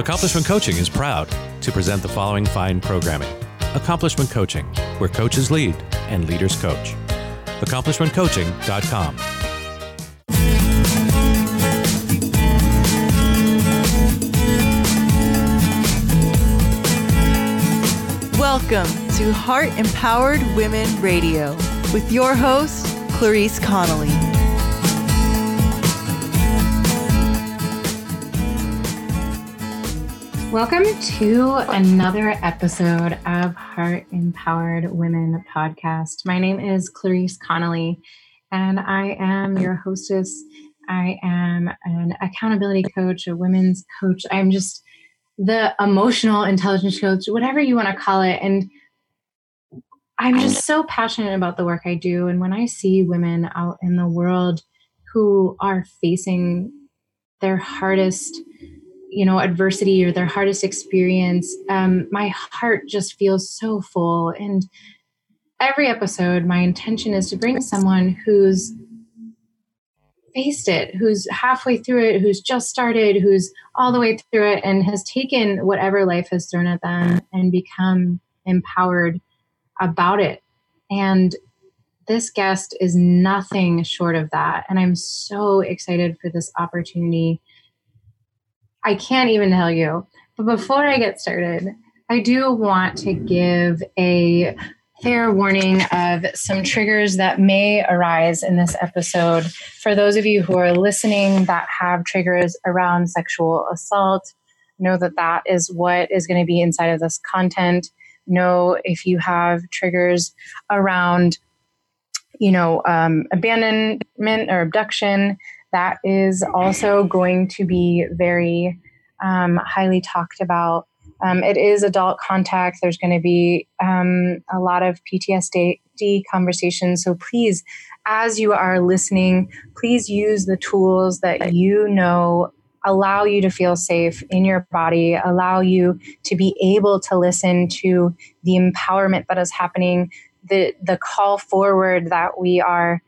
Accomplishment Coaching is proud to present the following fine programming Accomplishment Coaching, where coaches lead and leaders coach. AccomplishmentCoaching.com. Welcome to Heart Empowered Women Radio with your host, Clarice Connolly. Welcome to another episode of Heart Empowered Women podcast. My name is Clarice Connolly, and I am your hostess. I am an accountability coach, a women's coach. I'm just the emotional intelligence coach, whatever you want to call it. And I'm just so passionate about the work I do. And when I see women out in the world who are facing their hardest you know adversity or their hardest experience um, my heart just feels so full. And every episode my intention is to bring someone who's faced it who's halfway through it who's just started who's all the way through it and has taken whatever life has thrown at them and become empowered about it. And this guest is nothing short of that. And i'm so excited for this opportunity I can't even tell you. But before I get started, I do want to give a fair warning of some triggers that may arise in this episode. For those of you who are listening that have triggers around sexual assault, know that that is what is going to be inside of this content. Know if you have triggers around, you know, um, abandonment or abduction, that is also going to be very um, highly talked about. Um, it is adult contact. There's going to be um, a lot of PTSD conversations. So please, as you are listening, please use the tools that you know allow you to feel safe in your body, allow you to be able to listen to the empowerment that is happening, the the call forward that we are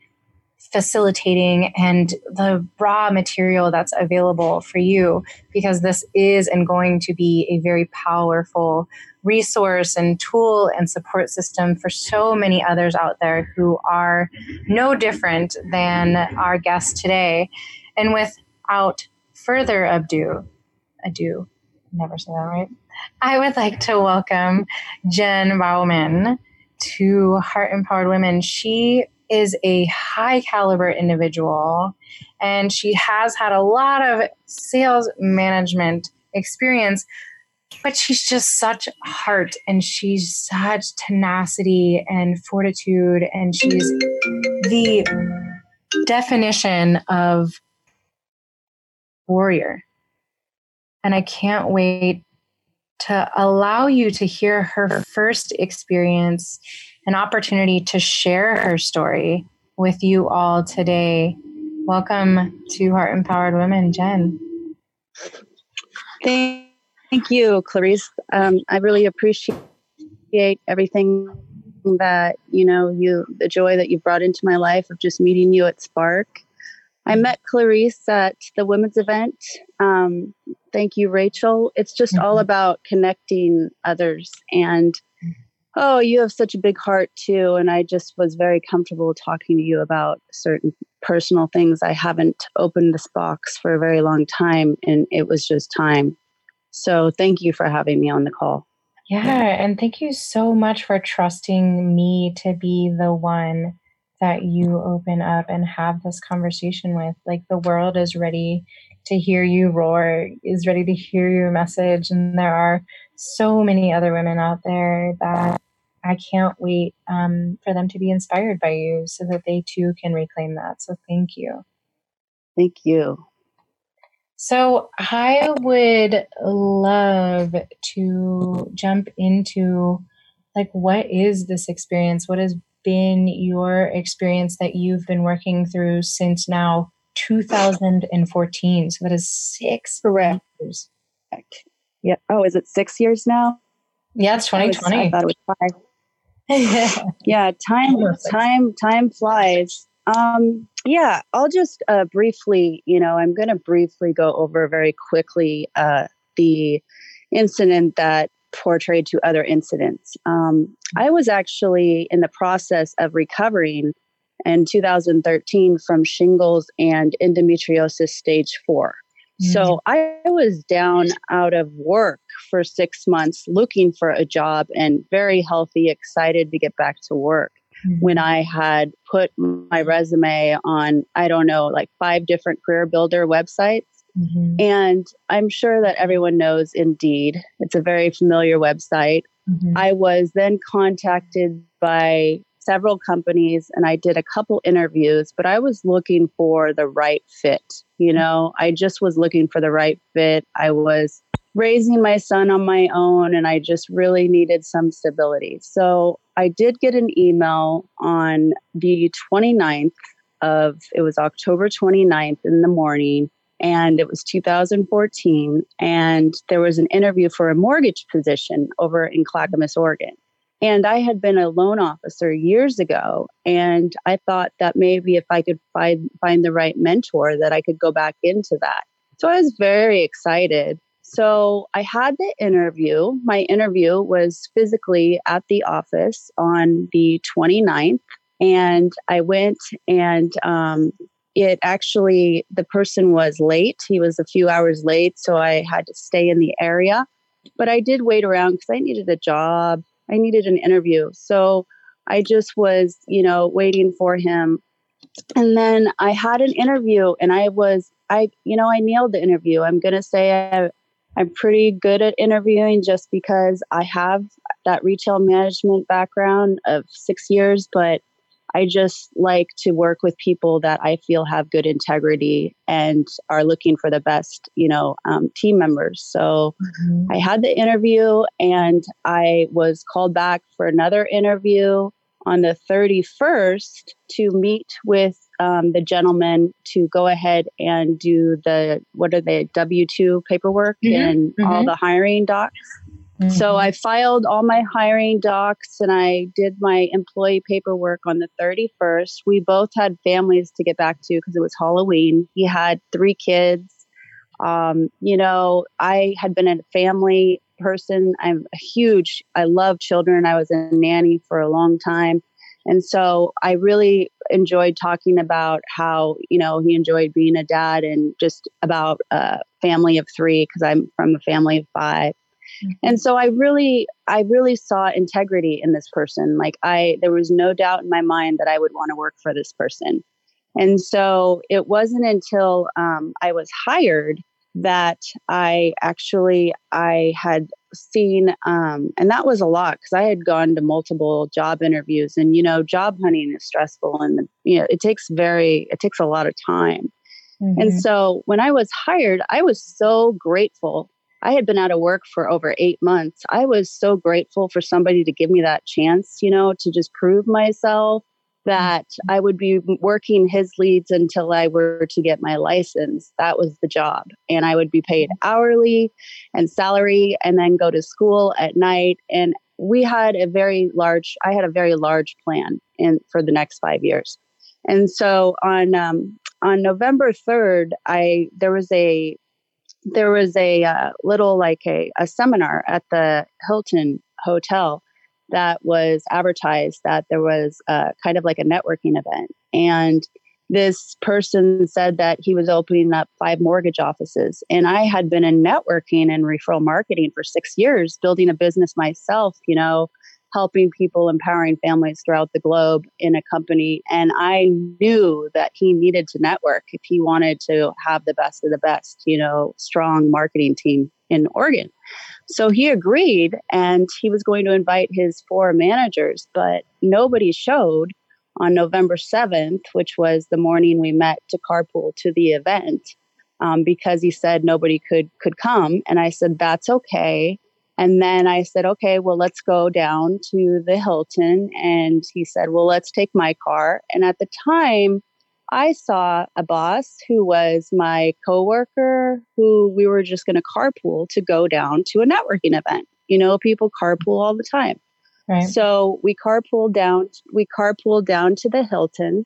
facilitating and the raw material that's available for you because this is and going to be a very powerful resource and tool and support system for so many others out there who are no different than our guest today. And without further ado ado never say that right i would like to welcome jen bauman to heart empowered women. She is a high caliber individual and she has had a lot of sales management experience but she's just such heart and she's such tenacity and fortitude and she's the definition of warrior. And i can't wait to allow you to hear her first experience an opportunity to share her story with you all today. Welcome to Heart Empowered Women, Jen. Thank, thank you, Clarice. Um, I really appreciate everything that you know you the joy that you brought into my life of just meeting you at Spark. I met Clarice at the women's event. Um, thank you, Rachel. It's just mm-hmm. all about connecting others and oh, you have such a big heart too. And I just was very comfortable talking to you about certain personal things. I haven't opened this box for a very long time, and it was just time. So thank you for having me on the call. Yeah. And thank you so much for trusting me to be the one that you open up and have this conversation with. Like the world is ready to hear you roar, is ready to hear your message. And there are so many other women out there that I can't wait um, for them to be inspired by you so that they too can reclaim that. So thank you. Thank you. So I would love to jump into like what is this experience? What has been your experience that you've been working through since now 2014? So that is six Correct. years. Yeah. Oh, is it six years now? Yeah, it's 2020. I, was, I thought it was five. yeah, time time time flies. Um, yeah, I'll just uh, briefly, you know, I'm going to briefly go over very quickly uh, the incident that portrayed to other incidents. Um, I was actually in the process of recovering in 2013 from shingles and endometriosis stage 4 mm-hmm. So I was down out of work for six months looking for a job and very healthy, excited to get back to work. Mm-hmm. When I had put my resume on, I don't know, like five different career builder websites. Mm-hmm. And I'm sure that everyone knows Indeed. It's a very familiar website. Mm-hmm. I was then contacted by several companies and I did a couple interviews, but I was looking for the right fit. You know, I just was looking for the right fit. I was raising my son on my own and I just really needed some stability. So I did get an email on the 29th of, it was October 29th in the morning and it was 2014 and there was an interview for a mortgage position over in clackamas oregon and i had been a loan officer years ago and i thought that maybe if i could find find the right mentor that i could go back into that. So i was very excited. So i had the interview. My interview was physically at the office on the 29th and i went and um, it actually the person was late. He was a few hours late so i had to stay in the area. But i did wait around because i needed a job i needed an interview. So i just was you know waiting for him. And then i had an interview and i was i you know i nailed the interview. I'm going to say I, i'm pretty good at interviewing just because i have that retail management background of six years but I just like to work with people that I feel have good integrity and are looking for the best, you know, um, team members. So mm-hmm. I had the interview and I was called back for another interview on the 31st to meet with um, the gentleman to go ahead and do the what are the W 2 paperwork mm-hmm. and mm-hmm. all the hiring docs. Mm-hmm. So I filed all my hiring docs and I did my employee paperwork on the 31st. We both had families to get back to because it was Halloween. He had three kids. Um, you know, I had been a family person. I'm a huge, I love children. I was a nanny for a long time. And so I really enjoyed talking about how, you know, he enjoyed being a dad and just about a family of three because I'm from a family of five. And so I really, I really saw integrity in this person. Like I, there was no doubt in my mind that I would want to work for this person. And so it wasn't until um, I was hired that I actually I had seen, um, and that was a lot because I had gone to multiple job interviews, and you know, job hunting is stressful, and you know, it takes very, it takes a lot of time. Mm-hmm. And so when I was hired, I was so grateful I had been out of work for over eight months. I was so grateful for somebody to give me that chance, you know, to just prove myself that I would be working his leads until I were to get my license. That was the job. And I would be paid hourly and salary and then go to school at night. And we had a very large, I had a very large plan in for the next five years. And so on um, on November 3rd, I there was a there was a uh, little like a, a seminar at the Hilton Hotel that was advertised that there was uh, kind of like a networking event. And this person said that he was opening up five mortgage offices. And I had been in networking and referral marketing for six years, building a business myself, you know, helping people, empowering families throughout the globe in a company. And I knew that he needed to network if he wanted to have the best of the best, you know, strong marketing team in Oregon. So he agreed and he was going to invite his four managers, but nobody showed on November 7th, which was the morning we met to carpool to the event. Um, because he said nobody could could come and i said that's okay and then I said, okay, well, let's go down to the Hilton. And he said, well, let's take my car. And at the time, I saw a boss who was my coworker who we were just going to carpool to go down to a networking event. You know, people carpool all the time. Right. So we carpooled down, we carpooled down to the Hilton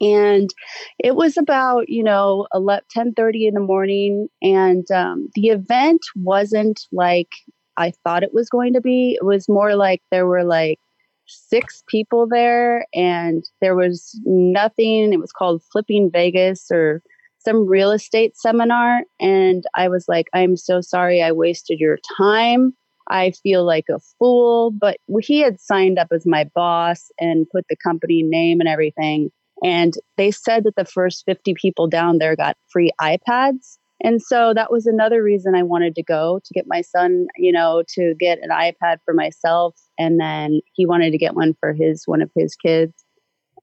and it was about you know 10 30 in the morning and um, the event wasn't like i thought it was going to be it was more like there were like six people there and there was nothing it was called flipping vegas or some real estate seminar and i was like i'm so sorry i wasted your time I feel like a fool, but he had signed up as my boss and put the company name and everything. And they said that the first 50 people down there got free iPads. And so that was another reason I wanted to go to get my son, you know, to get an iPad for myself. And then he wanted to get one for his, one of his kids.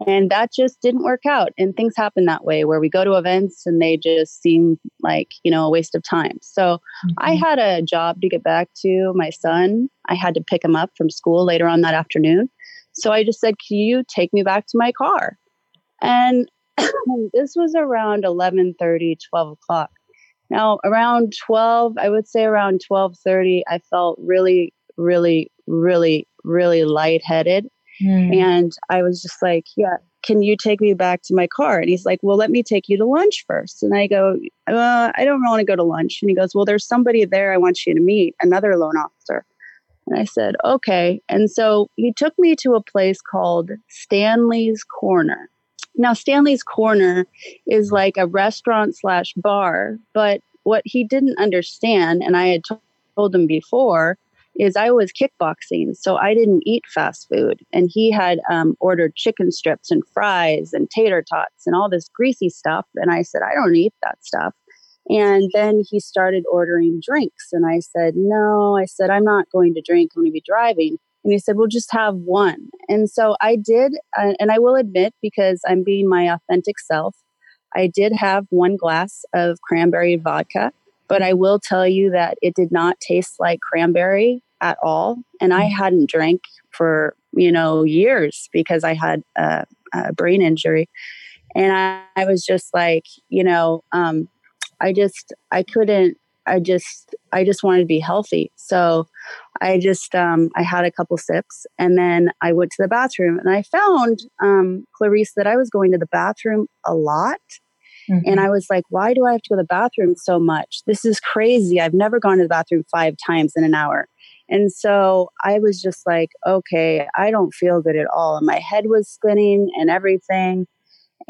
And that just didn't work out. And things happen that way where we go to events and they just seem like, you know, a waste of time. So mm-hmm. I had a job to get back to my son. I had to pick him up from school later on that afternoon. So I just said, Can you take me back to my car? And this was around 11 30, 12 o'clock. Now, around 12, I would say around 12:30, I felt really, really, really, really lightheaded. Mm. And I was just like, yeah, can you take me back to my car? And he's like, well, let me take you to lunch first. And I go, uh, I don't want to go to lunch. And he goes, well, there's somebody there I want you to meet, another loan officer. And I said, okay. And so he took me to a place called Stanley's Corner. Now, Stanley's Corner is like a restaurant slash bar, but what he didn't understand, and I had told him before, is I was kickboxing, so I didn't eat fast food. And he had um, ordered chicken strips and fries and tater tots and all this greasy stuff. And I said, I don't eat that stuff. And then he started ordering drinks. And I said, No, I said, I'm not going to drink. I'm going to be driving. And he said, Well, just have one. And so I did. Uh, and I will admit, because I'm being my authentic self, I did have one glass of cranberry vodka. But I will tell you that it did not taste like cranberry at all. And I mm. hadn't drank for, you know, years because I had a, a brain injury. And I, I, was just like, you know, um, I just, I couldn't, I just, I just wanted to be healthy. So I just, um, I had a couple sips and then I went to the bathroom and I found, um, Clarice, that I was going to the bathroom a lot Mm-hmm. And I was like, why do I have to go to the bathroom so much? This is crazy. I've never gone to the bathroom five times in an hour. And so I was just like, okay, I don't feel good at all. And my head was spinning and everything.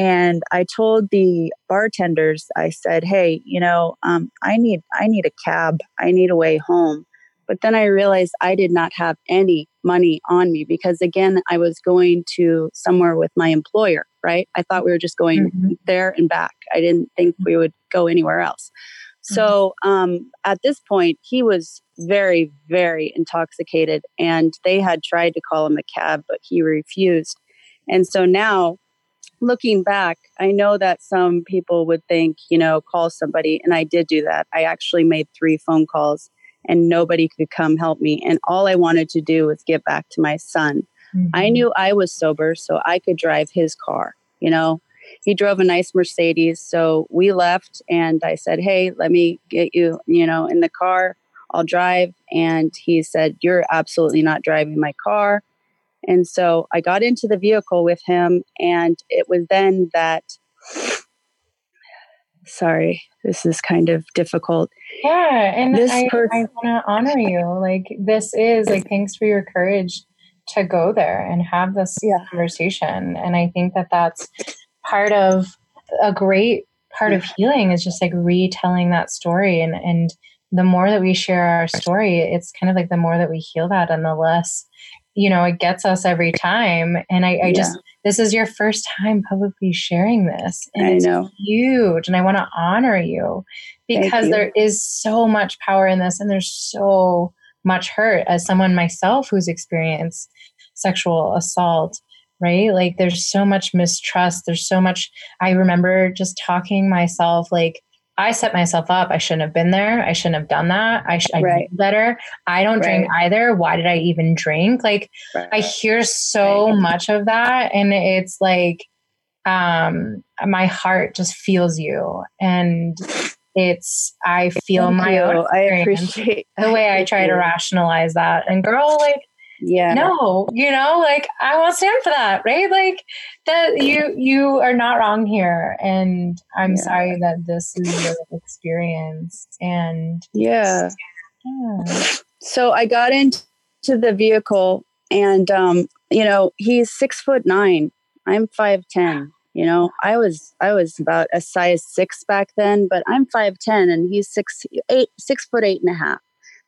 And I told the bartenders, I said, hey, you know, um, I need I need a cab. I need a way home. But then I realized I did not have any money on me because, again, I was going to somewhere with my employer, right? I thought we were just going mm-hmm. there and back. I didn't think we would go anywhere else. Mm-hmm. So um, at this point, he was very, very intoxicated, and they had tried to call him a cab, but he refused. And so now, looking back, I know that some people would think, you know, call somebody, and I did do that. I actually made three phone calls and nobody could come help me. And all I wanted to do was get back to my son. Mm-hmm. I knew I was sober, so I could drive his car. You know, he drove a nice Mercedes. So we left, and I said, Hey, let me get you, you know, in the car. I'll drive. And he said, You're absolutely not driving my car. And so I got into the vehicle with him, and it was then that sorry, this is kind of difficult. Yeah, and this I, I want to honor you. Like this is like thanks for your courage to go there and have this yeah. conversation. And I think that that's part of a great part of healing is just like retelling that story and and the more that we share our story it's kind of like the more that we heal that and the less you know it gets us every time and i, I yeah. just this is your first time publicly sharing this and I know. huge and i want to honor you because you. there is so much power in this and there's so much hurt as someone myself who's experienced sexual assault right like there's so much mistrust there's so much i remember just talking myself like I set myself up. I shouldn't have been there. I shouldn't have done that. I should right. better. I don't right. drink either. Why did I even drink? Like right. I hear so much of that and it's like um my heart just feels you and it's I feel Thank my you. own I appreciate the way I try to rationalize that. And girl, like yeah. No you know like i won't stand for that right? Like that you you are not wrong here and i'm yeah. sorry that this is your experience and yeah. yeah. So i got into the vehicle and um you know he's six foot nine. I'm five ten you know? I was i was about a size six back then but i'm five ten and he's six eight six foot eight and a half.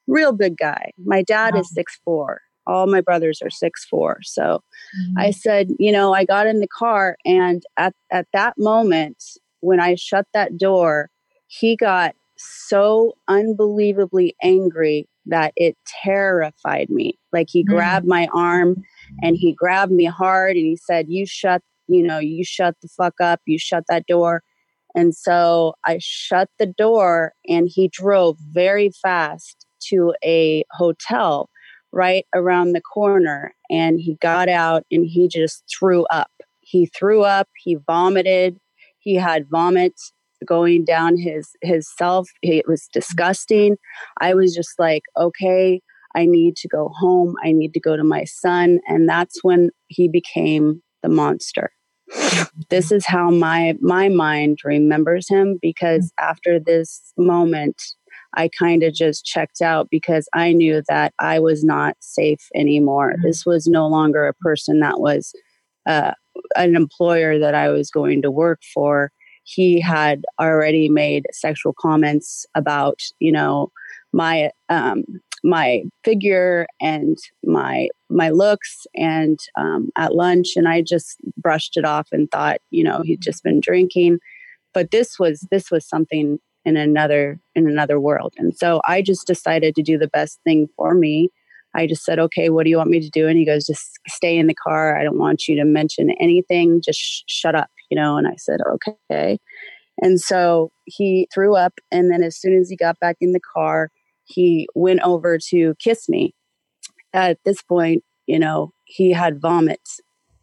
Real big guy. My dad wow. is six four all my brothers are six four so mm-hmm. i said you know i got in the car and at, at that moment when i shut that door he got so unbelievably angry that it terrified me like he mm-hmm. grabbed my arm and he grabbed me hard and he said you shut you know you shut the fuck up you shut that door and so i shut the door and he drove very fast to a hotel right around the corner and he got out and he just threw up. He threw up, he vomited, he had vomit going down his his self. It was disgusting. I was just like, okay, I need to go home. I need to go to my son and that's when he became the monster. this is how my my mind remembers him because mm-hmm. after this moment I kind of just checked out because I knew that I was not safe anymore. Mm-hmm. This was no longer a person that was uh, an employer that I was going to work for. He had already made sexual comments about, you know, my um, my figure and my my looks and um, at lunch and i just brushed it off and thought you know he'd just been drinking but this was this was something in another in another world. And so i just decided to do the best thing for me. I just said okay what do you want me to do? And he goes just stay in the car. I don't want you to mention anything. Just sh- shut up you know? And i said okay. And so he threw up and then as soon as he got back in the car he went over to kiss me. At this point you know he had vomit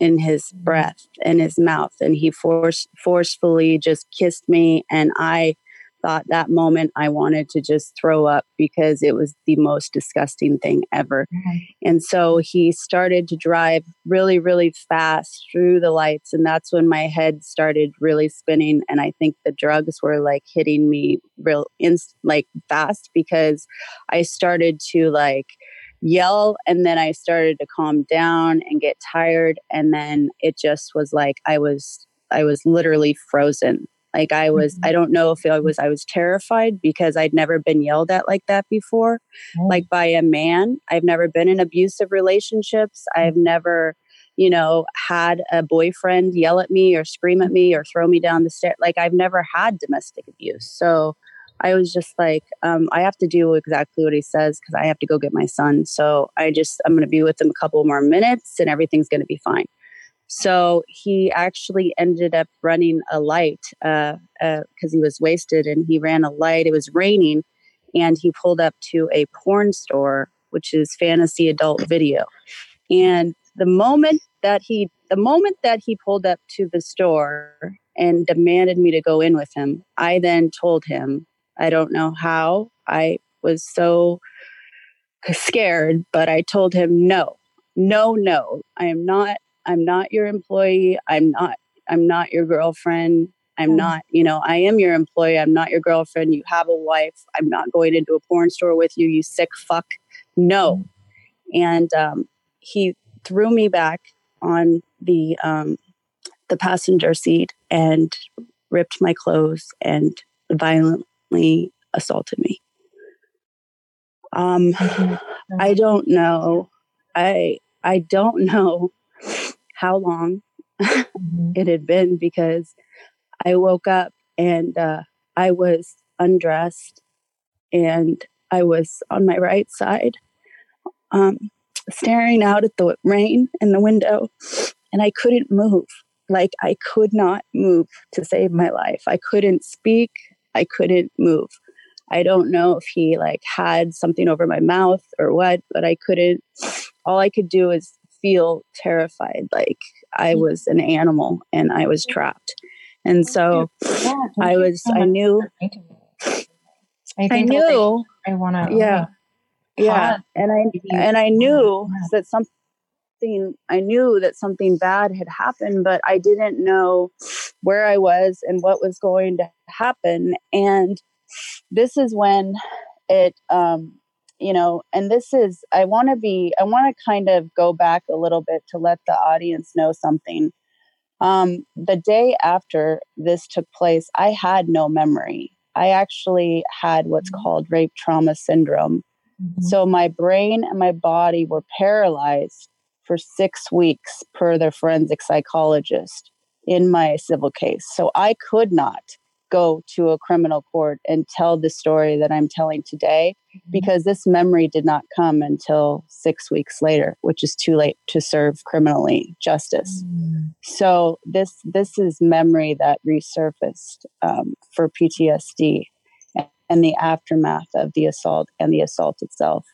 in his mm-hmm. breath in his mouth and he force forcefully just kissed me and i thought that moment I wanted to just throw up because it was the most disgusting thing ever. And so he started to drive really, really fast through the lights. And that's when my head started really spinning. And I think the drugs were like hitting me real, inst- like fast because I started to like, yell and then I started to calm down and get tired and then it just was like I was I was literally frozen like I was, mm-hmm. I don't know if I was, I was terrified because I'd never been yelled at like that before, oh. like by a man. I've never been in abusive relationships. I've mm-hmm. never, you know, had a boyfriend yell at me or scream at me or throw me down the stairs. Like I've never had domestic abuse. So I was just like, um, I have to do exactly what he says because I have to go get my son. So I just, I'm going to be with him a couple more minutes and everything's going to be fine. So he actually ended up running a light because uh, uh, he was wasted and he ran a light. It was raining and he pulled up to a porn store, which is fantasy adult video. And the moment that he the moment that he pulled up to the store and demanded me to go in with him, I then told him, I don't know how. I was so scared, but I told him no. No, no. I am not I'm not your employee. I'm not I'm not your girlfriend. I'm not, you know, I am your employee. I'm not your girlfriend. You have a wife. I'm not going into a porn store with you, you sick fuck. No. Mm. And um, he threw me back on the um, the passenger seat and ripped my clothes and violently assaulted me. Um, mm-hmm. I don't know. I I don't know how long mm-hmm. it had been because I woke up and uh, I was undressed and I was on my right side, um, staring out at the rain in the window, and I couldn't move. Like I could not move to save my life. I couldn't speak. I couldn't move. I don't know if he like had something over my mouth or what, but I couldn't. All I could do is feel terrified like I mm. was an animal and I was trapped. And so yeah, I was, I knew, I, knew, I want to, yeah. yeah and i and i knew that something i knew that something bad had happened but i didn't know where i was and what was going to happen and this is when it um you know and this is i want to be i want to kind of go back a little bit to let the audience know something um the day after this took place i had no memory i actually had what's mm-hmm. called rape trauma syndrome mm-hmm. so my brain and my body were paralyzed for six weeks per the forensic psychologist in my civil case so i could not go to a criminal court and tell the story that I'm telling today mm-hmm. because this memory did not come until six weeks later, which is too late to serve criminally justice. Mm. So this this is memory that resurfaced um, for PTSD and the aftermath of the assault and the assault itself.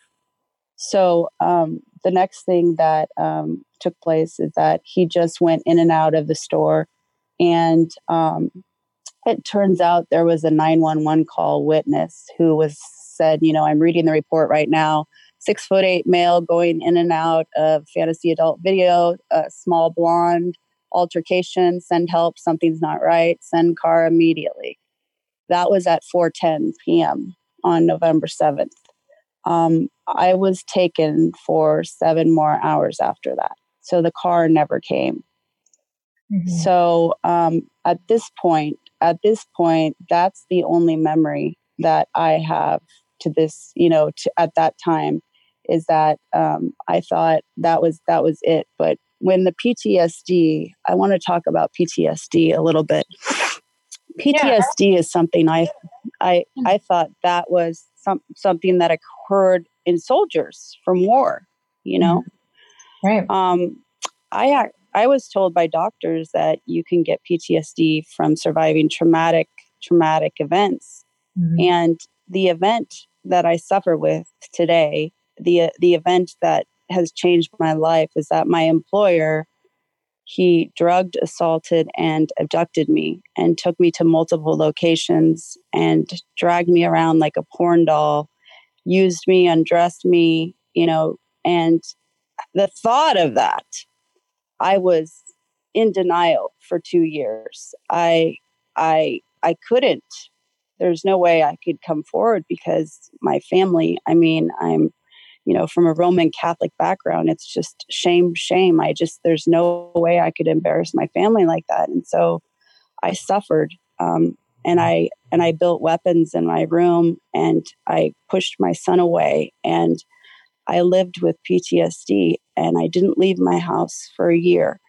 So um, the next thing that um, took place is that he just went in and out of the store and um, it turns out there was a 911 call witness who was said, you know, I'm reading the report right now. Six foot eight male going in and out of fantasy adult video, a small blonde altercation, send help, something's not right, send car immediately. That was at 4:10 p.m. on November 7th. Um, I was taken for seven more hours after that. So the car never came. Mm-hmm. So um, at this point, at this point, that's the only memory that I have to this, you know, to, at that time is that um, I thought that was that was it. But when the PTSD, I want to talk about PTSD a little bit. PTSD yeah. is something I I. I thought that was some something that occurred in soldiers from war, you know. Mm-hmm. Right. Um I I was told by doctors that you can get PTSD from surviving traumatic traumatic events. Mm-hmm. And the event that I suffer with today, the the event that has changed my life is that my employer he drugged, assaulted, and abducted me and took me to multiple locations and dragged me around like a porn doll, used me, undressed me, you know, and the thought of that I was in denial for two years. I I I couldn't. There's no way I could come forward because my family. I mean, I'm you know from a Roman Catholic background. It's just shame, shame. I just there's no way I could embarrass my family like that, and so I suffered. Um, and I and I built weapons in my room, and I pushed my son away, and I lived with PTSD and I didn't leave my house for a year.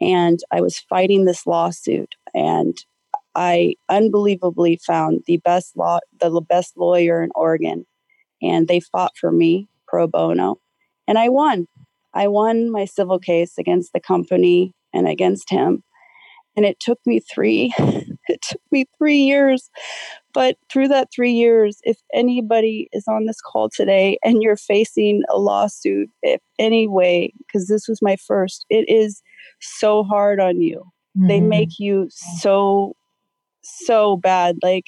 And I was fighting this lawsuit and I unbelievably found the best law the best lawyer in Oregon and they fought for me pro bono and I won. I won my civil case against the company and against him. And it took me 3 it took me 3 years but through that three years, if anybody is on this call today and you're facing a lawsuit, if any way, because this was my first, it is so hard on you. Mm-hmm. They make you so, so bad. Like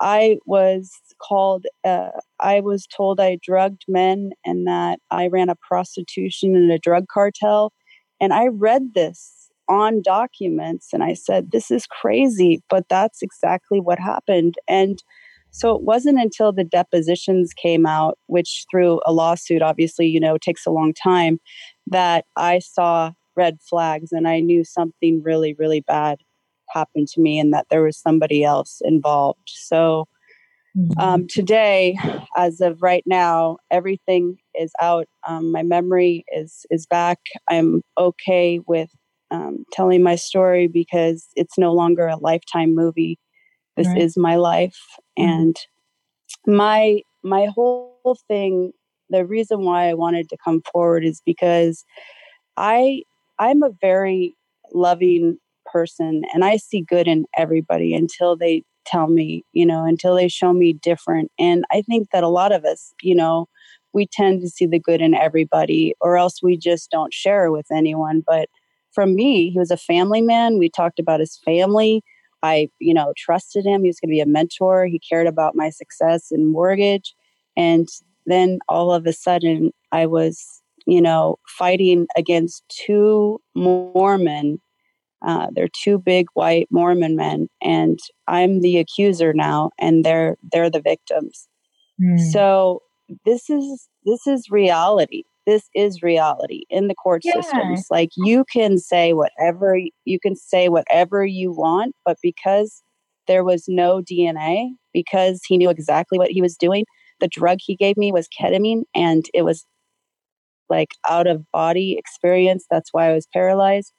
I was called, uh, I was told I drugged men and that I ran a prostitution and a drug cartel. And I read this on documents and I said, This is crazy, but that's exactly what happened. And so it wasn't until the depositions came out, which through a lawsuit, obviously, you know, takes a long time, that I saw red flags and I knew something really, really bad happened to me and that there was somebody else involved. So mm-hmm. um, today, as of right now, everything is out. Um, my memory is is back. I'm okay with um, telling my story because it's no longer a lifetime movie. This right. is my life, mm-hmm. and my my whole thing. The reason why I wanted to come forward is because I I'm a very loving person, and I see good in everybody until they tell me, you know, until they show me different. And I think that a lot of us, you know, we tend to see the good in everybody, or else we just don't share with anyone. But from me. He was a family man. We talked about his family. I, you know, trusted him. He was going to be a mentor. He cared about my success in mortgage. And then all of a sudden I was, you know, fighting against two Mormon. Uh, they're two big white Mormon men, and I'm the accuser now, and they're they're the victims. Mm. So this is this is reality. This is reality in the court yeah. systems. Like you can say whatever you can say whatever you want, but because there was no DNA, because he knew exactly what he was doing, the drug he gave me was ketamine and it was like out of body experience. That's why I was paralyzed.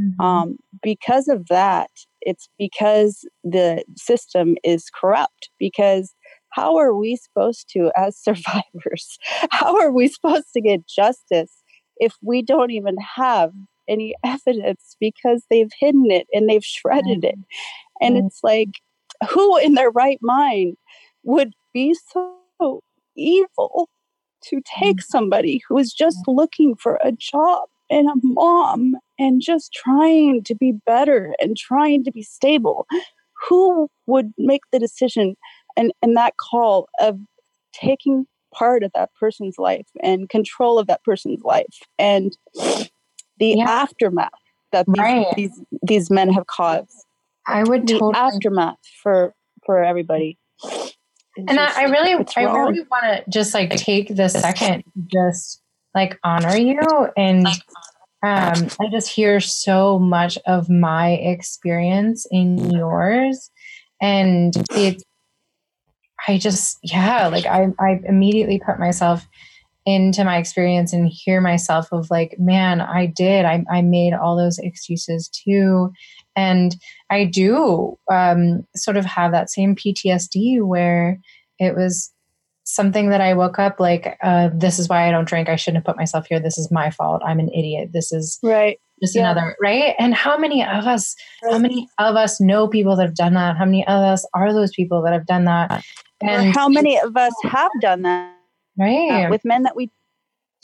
Mm-hmm. Um, because of that, it's because the system is corrupt. Because how are we supposed to, as survivors, how are we supposed to get justice if we don't even have any evidence because they've hidden it and they've shredded mm-hmm. it? And mm-hmm. it's like, who in their right mind would be so evil to take mm-hmm. somebody who is just looking for a job and a mom and just trying to be better and trying to be stable? Who would make the decision and, and that call of taking part of that person's life and control of that person's life and the yeah. aftermath that these, right. these, these men have caused i would the totally. aftermath for for everybody and just, I, I, really i really want to just like take this second just like honor you and um i just hear so much of my experience in yours and it's I just, yeah, like I, I immediately put myself into my experience and hear myself of like, man, I did. I, I made all those excuses too. And I do um, sort of have that same PTSD where it was something that I woke up like, uh, this is why I don't drink. I shouldn't have put myself here. This is my fault. I'm an idiot. This is right. Just yeah. another right. And how many of us? How many of us know people that have done that? How many of us are those people that have done that? And or how many of us have done that? Right. Uh, with men that we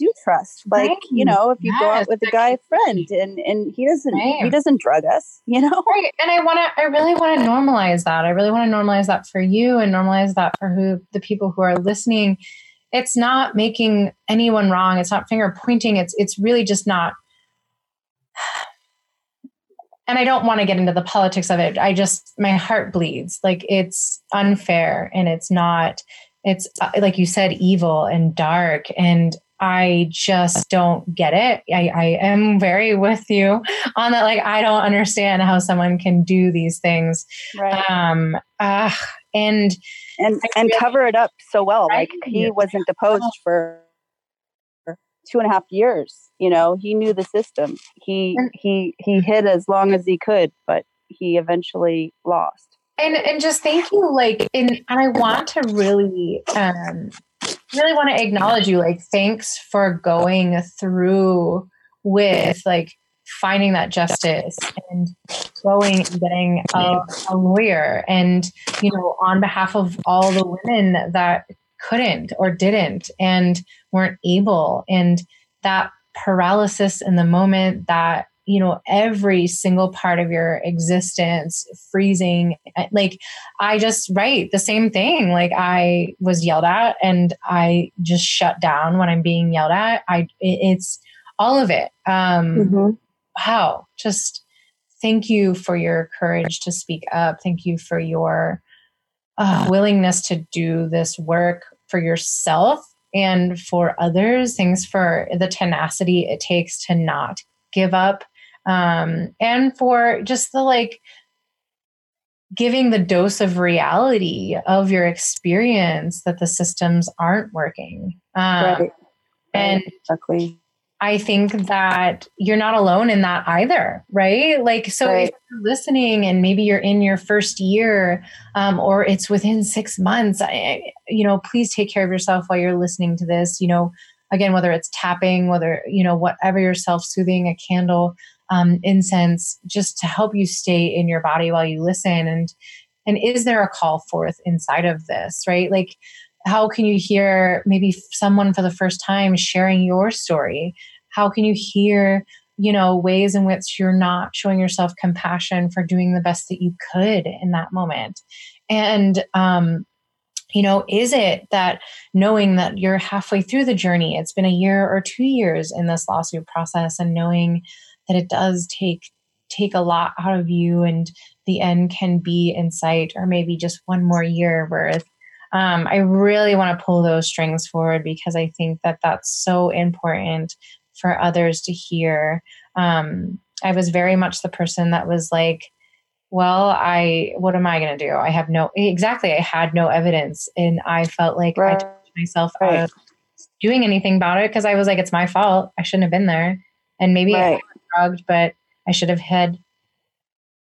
do trust. Like, right. you know, if you yes. go out with a guy friend and and he doesn't right. he doesn't drug us, you know? Right. And I wanna I really wanna normalize that. I really want to normalize that for you and normalize that for who the people who are listening. It's not making anyone wrong. It's not finger pointing. It's it's really just not and I don't want to get into the politics of it. I just, my heart bleeds. Like it's unfair and it's not, it's uh, like you said, evil and dark. And I just don't get it. I, I am very with you on that. Like, I don't understand how someone can do these things. Right. Um, uh, and, and, and cover it up so well. Right? Like he wasn't deposed for two and a half years. You know, he knew the system. He he he hid as long as he could, but he eventually lost. And and just thank you, like, and and I want to really um really want to acknowledge you. Like, thanks for going through with like finding that justice and going and getting a, a, lawyer and you know on behalf of all the women that couldn't or didn't and weren't able. And that paralysis in the moment that you know every single part of your existence freezing eh, like i just write the same thing. Like i was yelled at and i just shut down when i'm being yelled at. I it's all of it. Um mm-hmm. wow. Just thank you for your courage to speak up. Thank you for your uh, willingness to do this work for yourself and for others. Thanks for the tenacity it takes to not give up. Um, and for just the like giving the dose of reality of your experience that the systems aren't working. Um, right. And exactly. I think that you're not alone in that either, right? Like, so right. if you're listening and maybe you're in your first year um, or it's within six months, I, you know, please take care of yourself while you're listening to this. You know, again, whether it's tapping, whether, you know, whatever you're self soothing, a candle, um, incense, just to help you stay in your body while you listen. And, and is there a call forth inside of this, right? Like, how can you hear maybe someone for the first time sharing your story how can you hear you know ways in which you're not showing yourself compassion for doing the best that you could in that moment? And um you know, is it that knowing that you're halfway through the journey, it's been a year or two years in this lawsuit process, and knowing that it does take take a lot out of you and the end can be in sight or maybe just one more year worth um, i really want to pull those strings forward because i think that that's so important for others to hear um, i was very much the person that was like well i what am i going to do i have no exactly i had no evidence and i felt like right. i took myself right. out of doing anything about it because i was like it's my fault i shouldn't have been there and maybe right. i was drugged but i should have had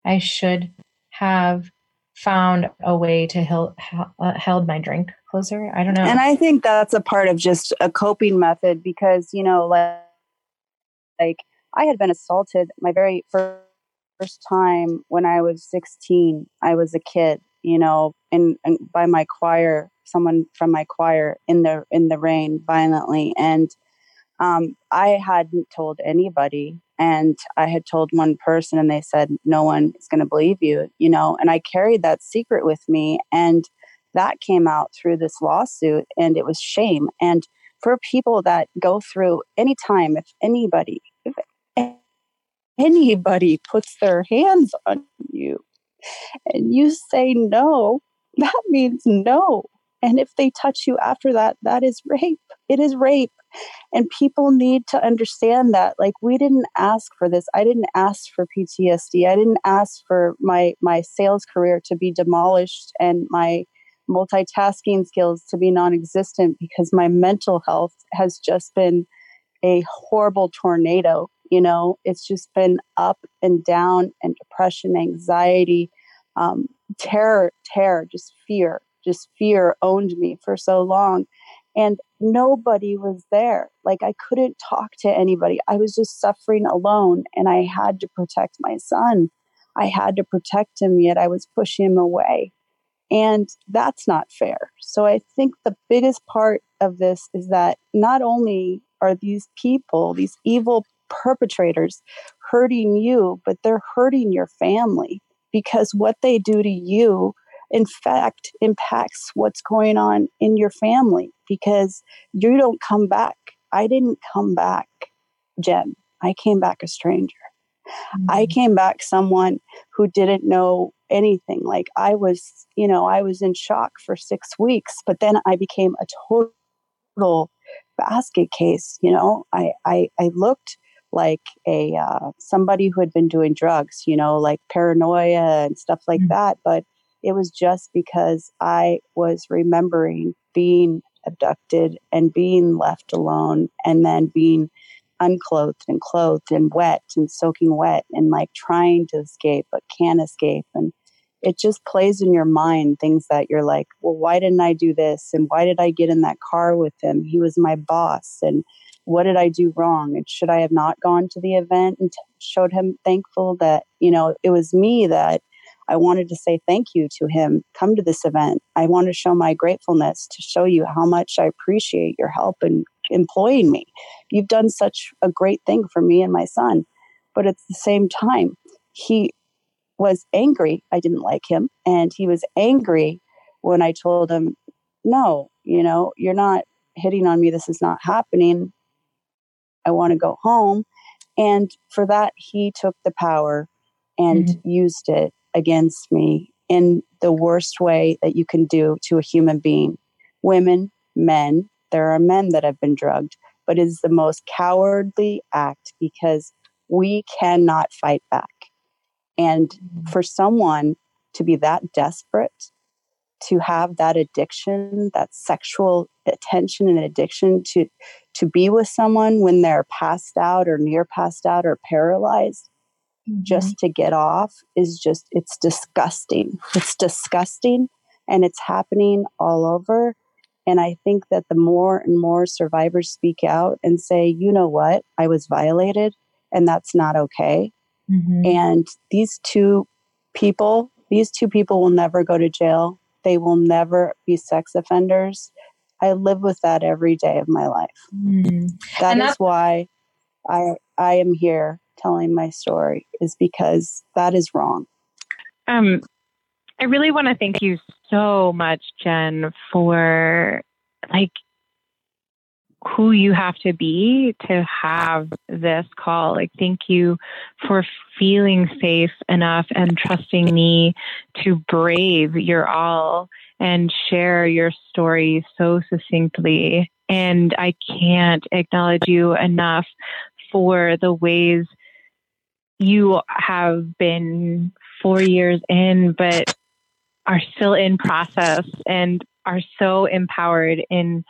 i should have found a way to held, uh, held my drink closer i don't know and i think that's a part of just a coping method because you know like like i had been assaulted my very first time when I was 16, I was a kid, you know, and, and by my choir, someone from my choir in the in the rain violently, and um, I hadn't told anybody, and I had told one person, and they said no one is going to believe you, you know, and I carried that secret with me, and that came out through this lawsuit, and it was shame, and for people that go through any time, if anybody, if anybody puts their hands on you and you say no, that means no. And if they touch you after that, that is rape. It is rape. And people need to understand that. Like we didn't ask for this. I didn't ask for PTSD. I didn't ask for my my sales career to be demolished and my multitasking skills to be non-existent because my mental health has just been a horrible tornado you know, it's just been up and down and depression, anxiety, um, terror, terror, just fear, just fear owned me for so long. And nobody was there. Like I couldn't talk to anybody. I was just suffering alone and I had to protect my son. I had to protect him, yet I was pushing him away. And that's not fair. So I think the biggest part of this is that not only are these people, these evil perpetrators hurting you, but they're hurting your family because what they do to you, in fact, impacts what's going on in your family because you don't come back. I didn't come back, Jen. I came back a stranger. Mm-hmm. I came back someone who didn't know anything. Like I was, you know, I was in shock for six weeks, but then I became a total basket case. You know, I I, I looked like a uh, somebody who had been doing drugs, you know, like paranoia and stuff like mm-hmm. that. But it was just because I was remembering being abducted and being left alone and then being unclothed and clothed and wet and soaking wet and like trying to escape but can't escape and it just plays in your mind things that you're like well why didn't i do this and why did i get in that car with him he was my boss and what did I do wrong? And should I have not gone to the event and t- showed him thankful that, you know, it was me that I wanted to say thank you to him. Come to this event. I want to show my gratefulness to show you how much I appreciate your help in employing me. You've done such a great thing for me and my son. But at the same time, he was angry. I didn't like him. And he was angry when I told him, no, you know, you're not hitting on me. This is not happening. I want to go home. And for that, he took the power and mm-hmm. used it against me in the worst way that you can do to a human being. Women, men, there are men that have been drugged, but it is the most cowardly act because we cannot fight back. And mm-hmm. for someone to be that desperate to have that addiction, that sexual attention and addiction to to be with someone when they're passed out or near passed out or paralyzed mm-hmm. just to get off is just it's disgusting. It's disgusting and it's happening all over. And I think that the more and more survivors speak out and say, you know what, I was violated and that's not okay. Mm-hmm. And these two people, these two people will never go to jail they will never be sex offenders. I live with that every day of my life. Mm. That is why I I am here telling my story is because that is wrong. Um I really want to thank you so much, Jen, for like who you have to be to have this call. Like, thank you for feeling safe enough and trusting me to brave your all and share your story so succinctly. And I can't acknowledge you enough for the ways you have been four years in, but are still in process and are so empowered in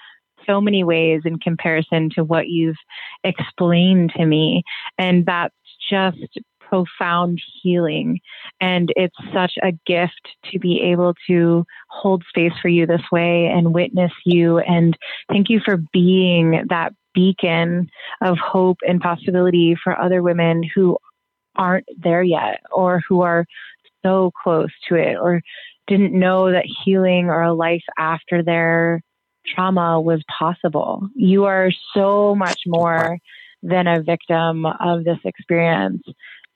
so many ways in comparison to what you've explained to me. And that's just profound healing. And it's such a gift to be able to hold space for you this way and witness you. And thank you for being that beacon of hope and possibility for other women who aren't there yet or who are so close to it or didn't know that healing or a life after their trauma was possible. You are so much more than a victim of this experience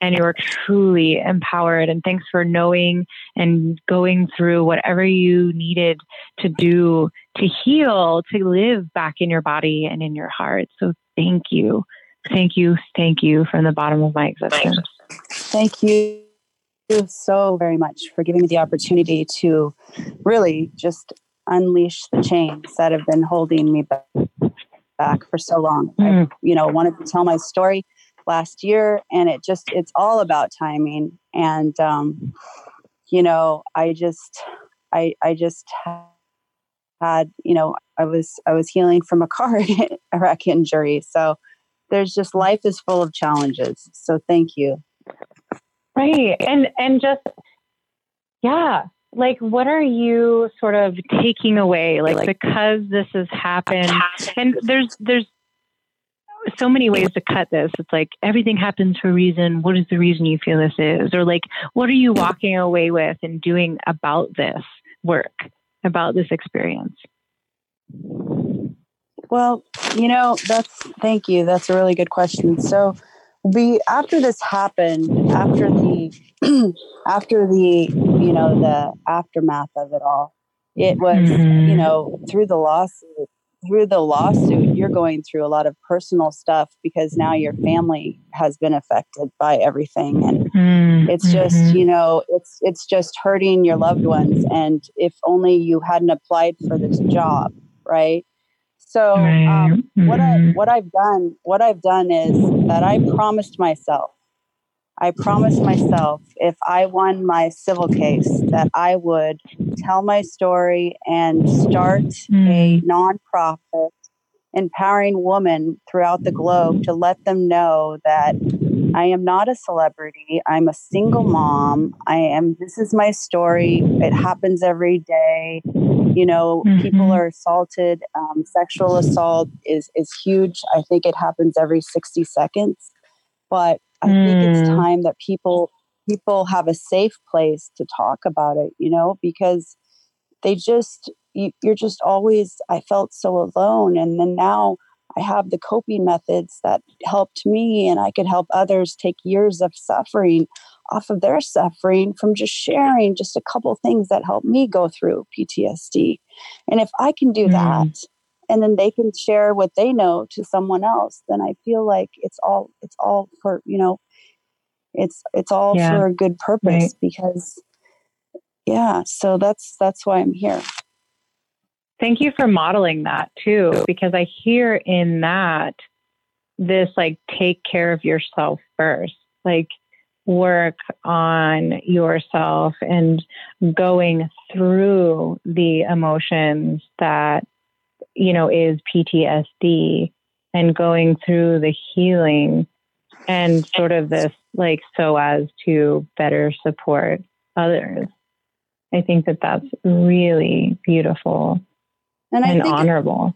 and you are truly empowered. And thanks for knowing and going through whatever you needed to do to heal, to live back in your body and in your heart. So thank you. Thank you. Thank you from the bottom of my existence. Thank you so very much for giving me the opportunity to really just unleash the chains that have been holding me back for so long. Mm. I, you know, wanted to tell my story last year and it just it's all about timing and um you know i just i i just had you know i was i was healing from a car wreck injury so there's just life is full of challenges so thank you right and and just yeah like what are you sort of taking away like, like because this has happened and there's there's so many ways to cut this. It's like everything happens for a reason. What is the reason you feel this is? Or like, what are you walking away with and doing about this work, about this experience? Well, you know, that's thank you. That's a really good question. So, we after this happened, after the after the you know the aftermath of it all, it was mm-hmm. you know through the lawsuit through the lawsuit, you're going through a lot of personal stuff because now your family has been affected by everything, and mm, it's just mm-hmm. you know it's it's just hurting your loved ones. And if only you hadn't applied for this job, right? So um, what I mm-hmm. what I've done what I've done is that I promised myself I promised myself if I won my civil case that I would tell my story and start mm. a nonprofit empowering women throughout the globe to let them know that I am not a celebrity. I'm a single mom. I am, this is my story. It happens every day. You know, mm-hmm. people are assaulted. Um, sexual assault is, is huge. I think it happens every 60 seconds. But I mm. think it's mm. time that people people have a safe place to talk about it, you know, because they just you, you're just always I felt so alone and then now I have the coping methods that helped me and I could help others take years of suffering off of their suffering from just sharing just a couple things that helped me go through PTSD. And if I can do mm. that, and then they can share what they know to someone else then i feel like it's all it's all for you know it's it's all yeah. for a good purpose right. because yeah so that's that's why i'm here thank you for modeling that too because i hear in that this like take care of yourself first like work on yourself and going through the emotions that you know, is PTSD and going through the healing and sort of this like so as to better support others. I think that that's really beautiful and, and honorable.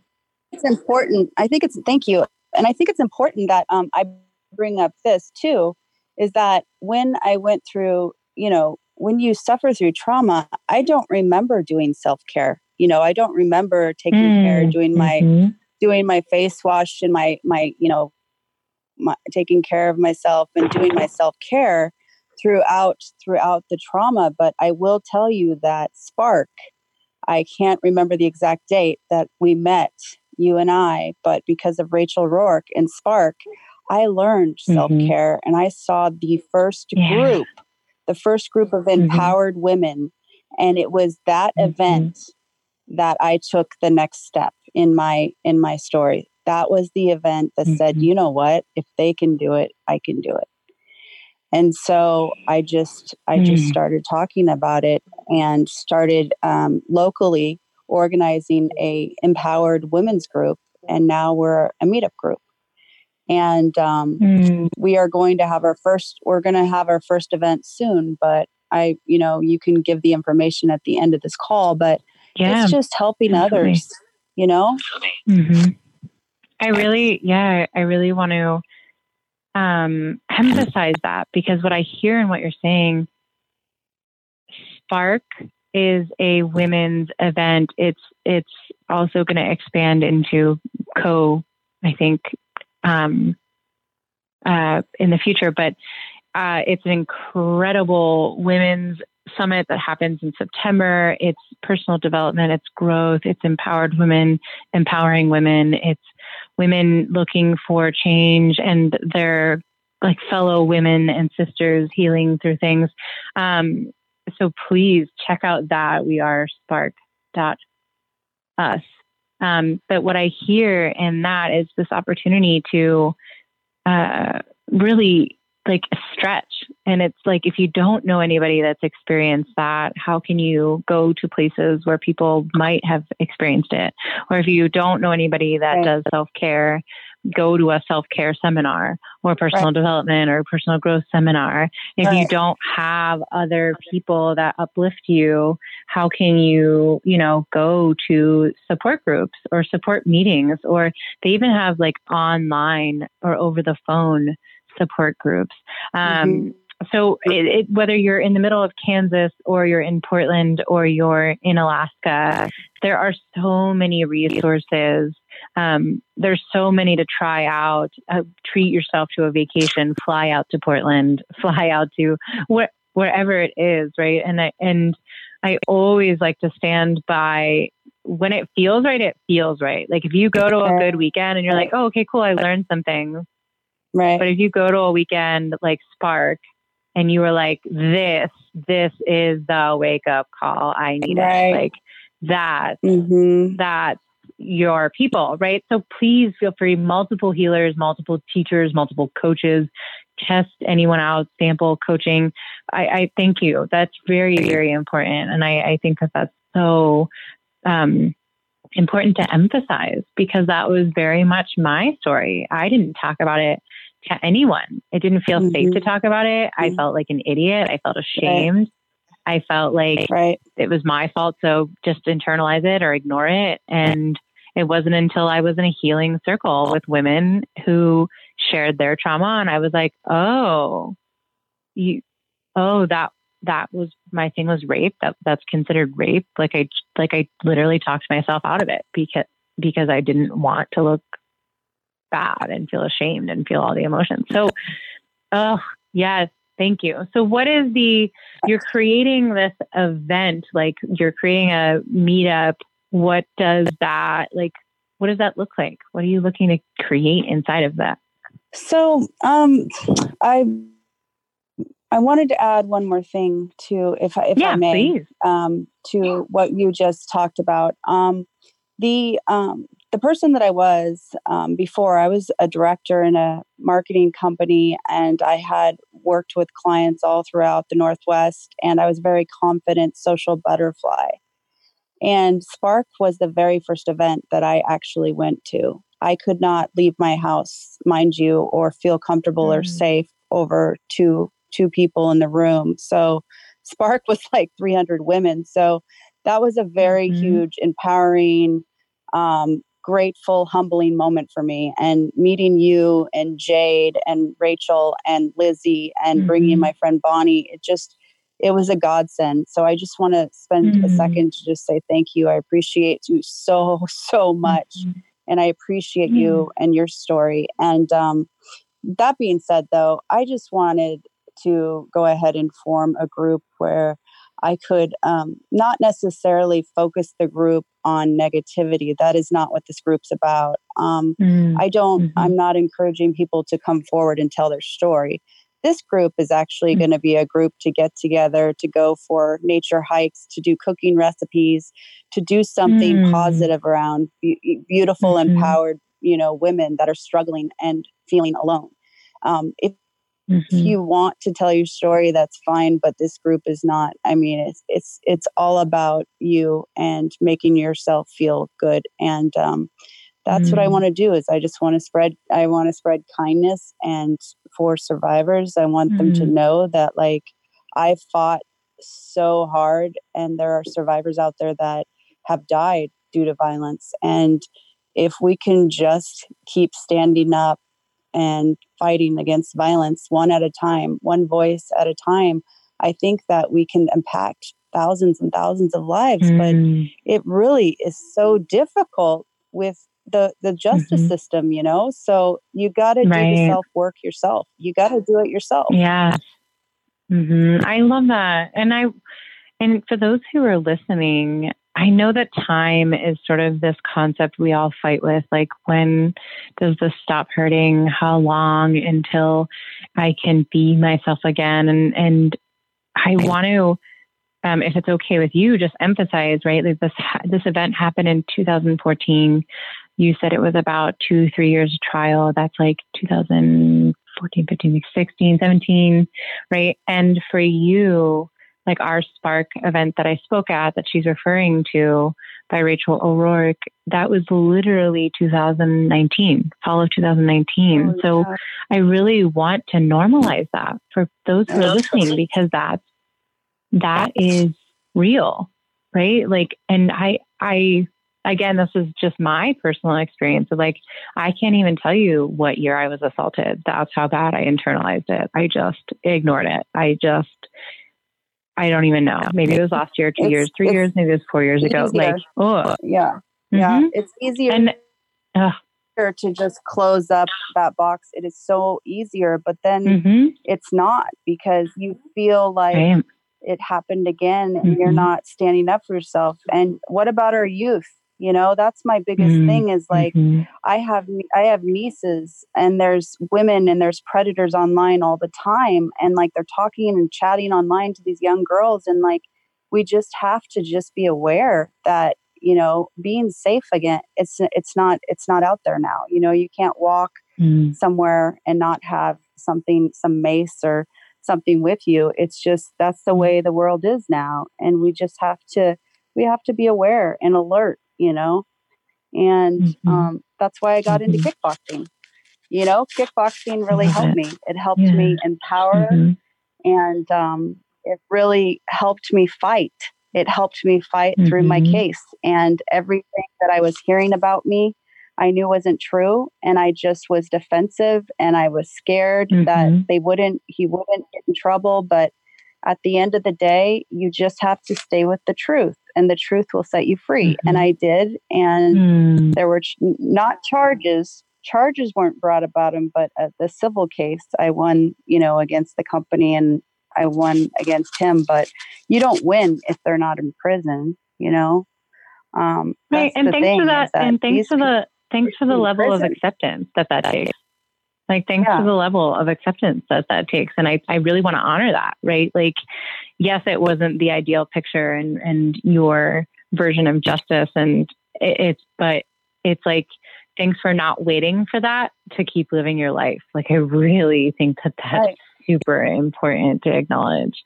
It's important. I think it's thank you. And I think it's important that um, I bring up this too is that when I went through, you know, when you suffer through trauma, I don't remember doing self care you know i don't remember taking mm, care doing my mm-hmm. doing my face wash and my my you know my, taking care of myself and doing my self care throughout throughout the trauma but i will tell you that spark i can't remember the exact date that we met you and i but because of rachel rourke and spark i learned mm-hmm. self-care and i saw the first yeah. group the first group of mm-hmm. empowered mm-hmm. women and it was that mm-hmm. event that i took the next step in my in my story that was the event that said mm-hmm. you know what if they can do it i can do it and so i just i just mm. started talking about it and started um, locally organizing a empowered women's group and now we're a meetup group and um, mm. we are going to have our first we're going to have our first event soon but i you know you can give the information at the end of this call but yeah, it's just helping definitely. others you know mm-hmm. i really yeah i really want to um, emphasize that because what I hear and what you're saying, Spark is a women's event. It's it's also going to expand into co, I think, um, uh, in the future. But uh, it's an incredible women's summit that happens in September. It's personal development, it's growth, it's empowered women, empowering women, it's women looking for change and their like fellow women and sisters healing through things. Um, so please check out that. We are spark dot us. Um, but what I hear in that is this opportunity to uh, really like a stretch. And it's like, if you don't know anybody that's experienced that, how can you go to places where people might have experienced it? Or if you don't know anybody that right. does self care, go to a self care seminar or personal right. development or personal growth seminar. If right. you don't have other people that uplift you, how can you, you know, go to support groups or support meetings? Or they even have like online or over the phone support groups. Um, mm-hmm. So, it, it, whether you're in the middle of Kansas or you're in Portland or you're in Alaska, there are so many resources. Um, there's so many to try out. Uh, treat yourself to a vacation. Fly out to Portland. Fly out to wh- wherever it is, right? And I, and I always like to stand by when it feels right. It feels right. Like if you go to a good weekend and you're like, oh, okay, cool, I learned something Right. But if you go to a weekend like Spark and you were like, this, this is the wake up call. I need right. it. Like that, mm-hmm. that's your people, right? So please feel free, multiple healers, multiple teachers, multiple coaches, test anyone out, sample coaching. I, I thank you. That's very, very important. And I, I think that that's so um, important to emphasize because that was very much my story. I didn't talk about it to anyone. It didn't feel mm-hmm. safe to talk about it. I mm-hmm. felt like an idiot. I felt ashamed. Right. I felt like right. it was my fault. So just internalize it or ignore it. And it wasn't until I was in a healing circle with women who shared their trauma. And I was like, oh, you, oh, that, that was my thing was rape. That that's considered rape. Like I, like I literally talked myself out of it because, because I didn't want to look bad and feel ashamed and feel all the emotions. So, oh, yes, thank you. So, what is the, you're creating this event, like you're creating a meetup. What does that, like, what does that look like? What are you looking to create inside of that? So, um, I, I wanted to add one more thing to, if, if yeah, I may, um, to what you just talked about. Um, the um, the person that I was um, before, I was a director in a marketing company and I had worked with clients all throughout the Northwest, and I was very confident social butterfly. And Spark was the very first event that I actually went to. I could not leave my house, mind you, or feel comfortable mm. or safe over two two people in the room. So Spark was like 300 women. So that was a very mm-hmm. huge, empowering, um, grateful, humbling moment for me. And meeting you and Jade and Rachel and Lizzie and mm-hmm. bringing my friend Bonnie, it just, it was a godsend. So I just want to spend mm-hmm. a second to just say thank you. I appreciate you so, so much. Mm-hmm. And I appreciate you and your story. And um, that being said, though, I just wanted to go ahead and form a group where I could um, not necessarily focus the group on negativity. That is not what this group's about. Um, mm. I don't, mm-hmm. I'm not encouraging people to come forward and tell their story. This group is actually mm-hmm. going to be a group to get together, to go for nature hikes, to do cooking recipes, to do something mm. positive around be- beautiful, mm-hmm. empowered, you know, women that are struggling and feeling alone. Um, if Mm-hmm. If you want to tell your story, that's fine, but this group is not. I mean, it's it's it's all about you and making yourself feel good, and um, that's mm-hmm. what I mm-hmm. want to do. Is I just want to spread. I want to spread kindness, and for survivors, I want mm-hmm. them to mm-hmm. know that like I fought so hard, and there are survivors out there that have died due to violence, and if we can just keep standing up and fighting against violence one at a time, one voice at a time, I think that we can impact thousands and thousands of lives. Mm. But it really is so difficult with the the justice mm-hmm. system, you know. So you got to right. do the self work yourself. You got to do it yourself. Yeah. Mm-hmm. I love that, and I and for those who are listening, I know that time is sort of this concept we all fight with. Like, when does this stop hurting? How long until I can be myself again? And and I want to, um, if it's okay with you, just emphasize right. Like this this event happened in 2014. You said it was about two three years of trial. That's like 2014, 15, 16, 17, right? And for you like our Spark event that I spoke at that she's referring to by Rachel O'Rourke, that was literally 2019, fall of 2019. Oh, so yeah. I really want to normalize that for those who are listening because that's that is real, right? Like, and I, I, again, this is just my personal experience. of like, I can't even tell you what year I was assaulted. That's how bad I internalized it. I just ignored it. I just I don't even know. Maybe it was last year, two it's, years, three years, maybe it was four years easier. ago. Like, oh, yeah, mm-hmm. yeah, it's easier and, uh, to just close up that box. It is so easier, but then mm-hmm. it's not because you feel like it happened again, and mm-hmm. you're not standing up for yourself. And what about our youth? You know that's my biggest mm-hmm. thing is like mm-hmm. i have i have nieces and there's women and there's predators online all the time and like they're talking and chatting online to these young girls and like we just have to just be aware that you know being safe again it's it's not it's not out there now you know you can't walk mm. somewhere and not have something some mace or something with you it's just that's the mm. way the world is now and we just have to we have to be aware and alert you know and mm-hmm. um, that's why i got mm-hmm. into kickboxing you know kickboxing really helped it. me it helped yeah. me empower mm-hmm. and um, it really helped me fight it helped me fight through my mm-hmm. case and everything that i was hearing about me i knew wasn't true and i just was defensive and i was scared that mm-hmm. they wouldn't he wouldn't get in trouble but at the end of the day, you just have to stay with the truth and the truth will set you free. Mm-hmm. And I did. And mm. there were ch- not charges. Charges weren't brought about him, but uh, the civil case, I won, you know, against the company and I won against him. But you don't win if they're not in prison, you know? Um, right. And thanks for that. that and thanks for the, thanks for the level prison. of acceptance that that takes. Like, thanks yeah. to the level of acceptance that that takes. And I, I really want to honor that, right? Like, yes, it wasn't the ideal picture and, and your version of justice. And it, it's, but it's like, thanks for not waiting for that to keep living your life. Like, I really think that that's right. super important to acknowledge.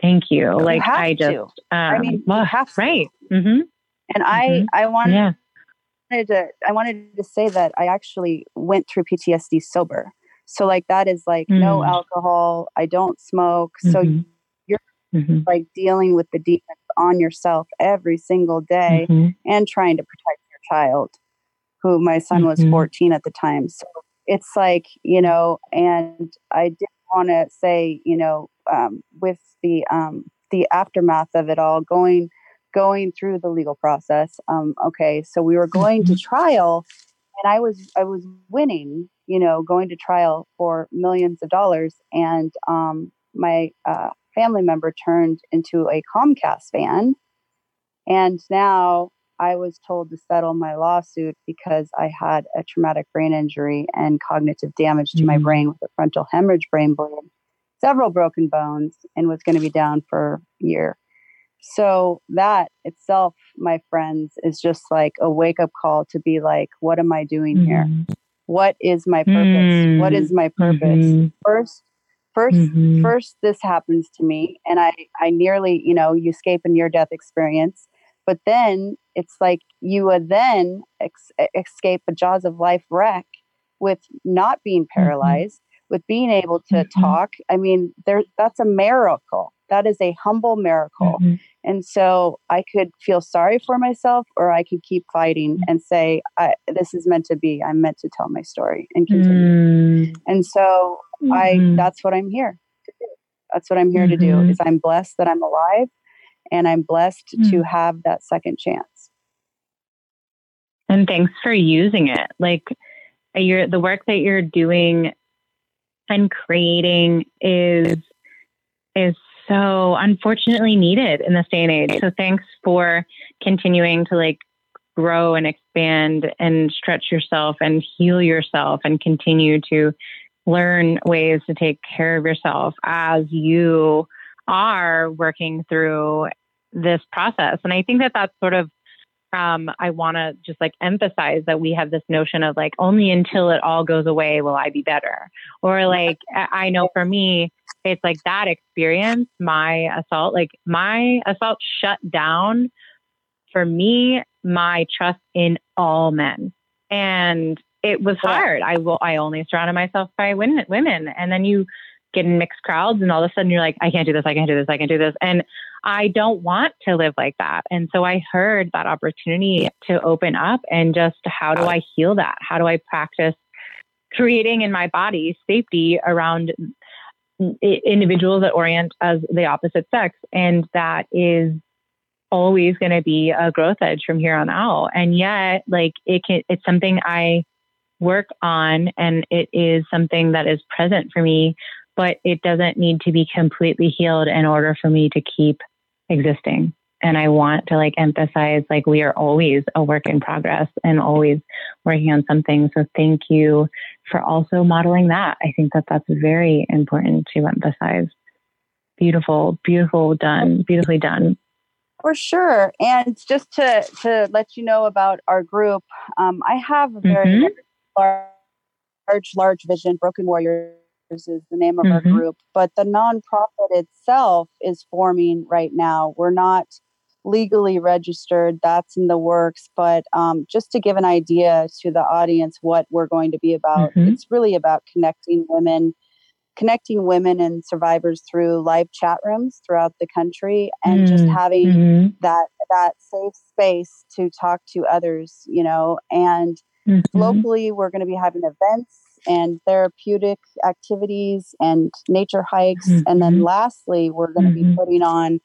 Thank you. you like, I just, um, I mean, well, half, right. Mm-hmm. And I, mm-hmm. I want yeah wanted to I wanted to say that I actually went through PTSD sober. So like that is like mm. no alcohol, I don't smoke. Mm-hmm. So you're mm-hmm. like dealing with the demons on yourself every single day mm-hmm. and trying to protect your child, who my son was mm-hmm. 14 at the time. So it's like, you know, and I did want to say, you know, um, with the um, the aftermath of it all, going going through the legal process. Um, okay, so we were going to mm-hmm. trial, and I was I was winning, you know, going to trial for millions of dollars, and um, my uh, family member turned into a Comcast fan, and now I was told to settle my lawsuit because I had a traumatic brain injury and cognitive damage to mm-hmm. my brain with a frontal hemorrhage brain bleed, several broken bones, and was going to be down for a year. So that itself, my friends, is just like a wake up call to be like, what am I doing mm-hmm. here? What is my purpose? Mm-hmm. What is my purpose? Mm-hmm. First, 1st mm-hmm. first this happens to me and I I nearly, you know, you escape a near death experience. But then it's like you would then ex- escape a jaws of life wreck with not being mm-hmm. paralyzed, with being able to mm-hmm. talk. I mean, there that's a miracle. That is a humble miracle. Mm-hmm. And so I could feel sorry for myself or I could keep fighting mm. and say, this is meant to be. I'm meant to tell my story and continue. Mm. And so mm-hmm. I, that's what I'm here to do. That's what I'm here mm-hmm. to do mm-hmm. is I'm blessed that I'm alive and I'm blessed mm. to have that second chance. And thanks for using it. Like you're, the work that you're doing and creating is is so unfortunately needed in this day and age. So thanks for continuing to like grow and expand and stretch yourself and heal yourself and continue to learn ways to take care of yourself as you are working through this process. And I think that that's sort of um, I want to just like emphasize that we have this notion of like only until it all goes away will I be better. Or like I know for me, it's like that experience, my assault, like my assault shut down for me my trust in all men. And it was hard. I will I only surrounded myself by women women. And then you get in mixed crowds and all of a sudden you're like, I can't do this, I can't do this, I can't do this. And I don't want to live like that. And so I heard that opportunity to open up and just how do I heal that? How do I practice creating in my body safety around individuals that orient as the opposite sex? And that is always going to be a growth edge from here on out. And yet, like it can, it's something I work on and it is something that is present for me but it doesn't need to be completely healed in order for me to keep existing. And I want to like emphasize like we are always a work in progress and always working on something. So thank you for also modeling that. I think that that's very important to emphasize. Beautiful, beautiful done, beautifully done. For sure. And just to to let you know about our group, um, I have a very mm-hmm. large, large vision, Broken Warriors is the name of mm-hmm. our group, but the nonprofit itself is forming right now. We're not legally registered, that's in the works, but um, just to give an idea to the audience what we're going to be about, mm-hmm. it's really about connecting women. Connecting women and survivors through live chat rooms throughout the country, and mm-hmm. just having that that safe space to talk to others, you know. And mm-hmm. locally, we're going to be having events and therapeutic activities and nature hikes. Mm-hmm. And then mm-hmm. lastly, we're going to mm-hmm. be putting on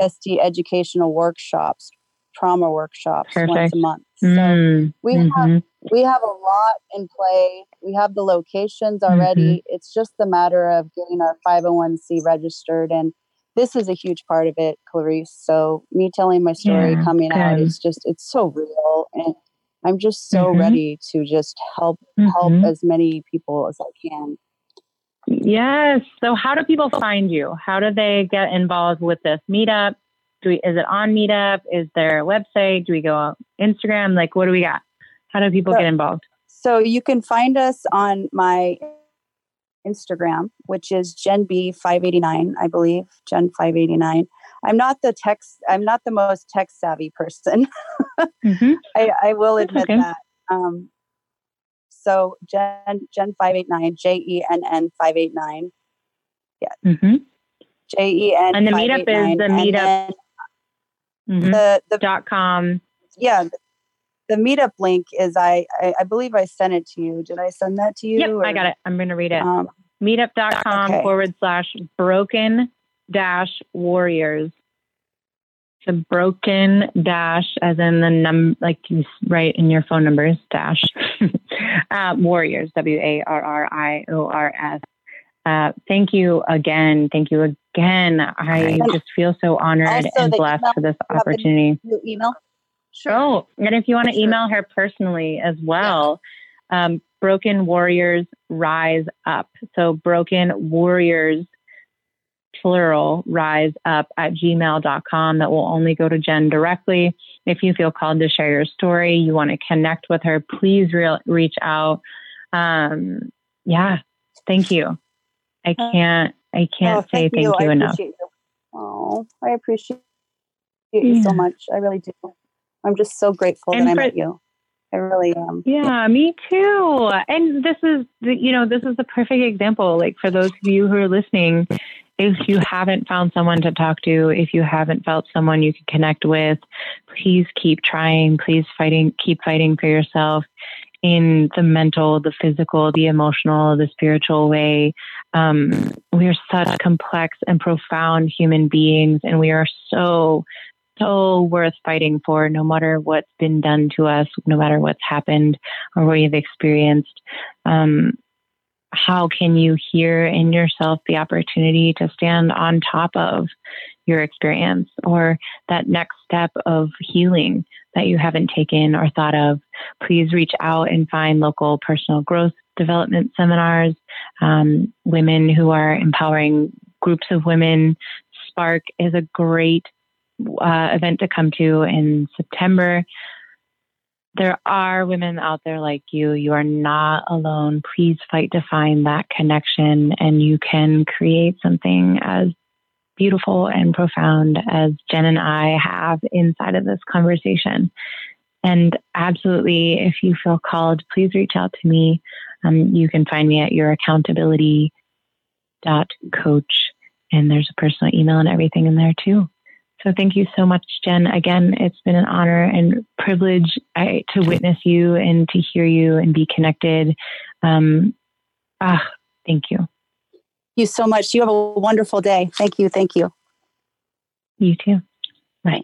PTSD educational workshops, trauma workshops Perfect. once a month. So mm-hmm. we have mm-hmm. we have a lot in play. We have the locations already. Mm-hmm. It's just the matter of getting our 501c registered and this is a huge part of it, Clarice. So me telling my story yeah, coming out is just it's so real and I'm just so mm-hmm. ready to just help mm-hmm. help as many people as I can. Yes. So how do people find you? How do they get involved with this meetup? Do we, is it on Meetup? Is there a website? Do we go on Instagram? Like what do we got? How do people so, get involved? So you can find us on my Instagram, which is Jenn B 589, I believe, Jenn 589. I'm not the tech. I'm not the most tech savvy person. mm-hmm. I, I, will admit okay. that. Um, so Jen Jen five eight nine J E N N five eight nine. Yeah. Mm-hmm. J E N. And the meetup is the meetup. Mm-hmm. The the dot com. Yeah. The, the meetup link is I, I, I believe I sent it to you. Did I send that to you? Yep, or? I got it. I'm going to read it. Um, meetup.com okay. forward slash broken dash warriors the broken dash, as in the num, like you write in your phone numbers, dash, uh, warriors, W A R R I O R S. Uh, thank you again. Thank you again. I just feel so honored and blessed for this opportunity. email? Sure. Oh, and if you want to sure. email her personally as well, yeah. um, Broken Warriors Rise Up. So, Broken Warriors plural rise up at gmail.com that will only go to Jen directly. If you feel called to share your story, you want to connect with her, please re- reach out. Um, yeah, thank you. I uh, can't, I can't oh, say thank, you, you enough. You. Oh, I appreciate you yeah. so much. I really do. I'm just so grateful and that for, I met you. I really am. Yeah, me too. And this is, the, you know, this is the perfect example. Like for those of you who are listening, if you haven't found someone to talk to, if you haven't felt someone you can connect with, please keep trying. Please fighting, keep fighting for yourself in the mental, the physical, the emotional, the spiritual way. Um, we are such complex and profound human beings, and we are so, so worth fighting for no matter what's been done to us, no matter what's happened or what you've experienced. Um, how can you hear in yourself the opportunity to stand on top of your experience or that next step of healing that you haven't taken or thought of, please reach out and find local personal growth development seminars, um, women who are empowering groups of women. Spark is a great uh, event to come to in September there are women out there like you. You are not alone. Please fight to find that connection, and you can create something as beautiful and profound as Jen and I have inside of this conversation. And absolutely, if you feel called, please reach out to me. Um, you can find me at youraccountability.coach, and there's a personal email and everything in there too. So thank you so much, Jen. Again, it's been an honor and privilege I, to witness you and to hear you and be connected. Um, ah, thank you. Thank you so much. You have a wonderful day. Thank you. Thank you. You too. Bye.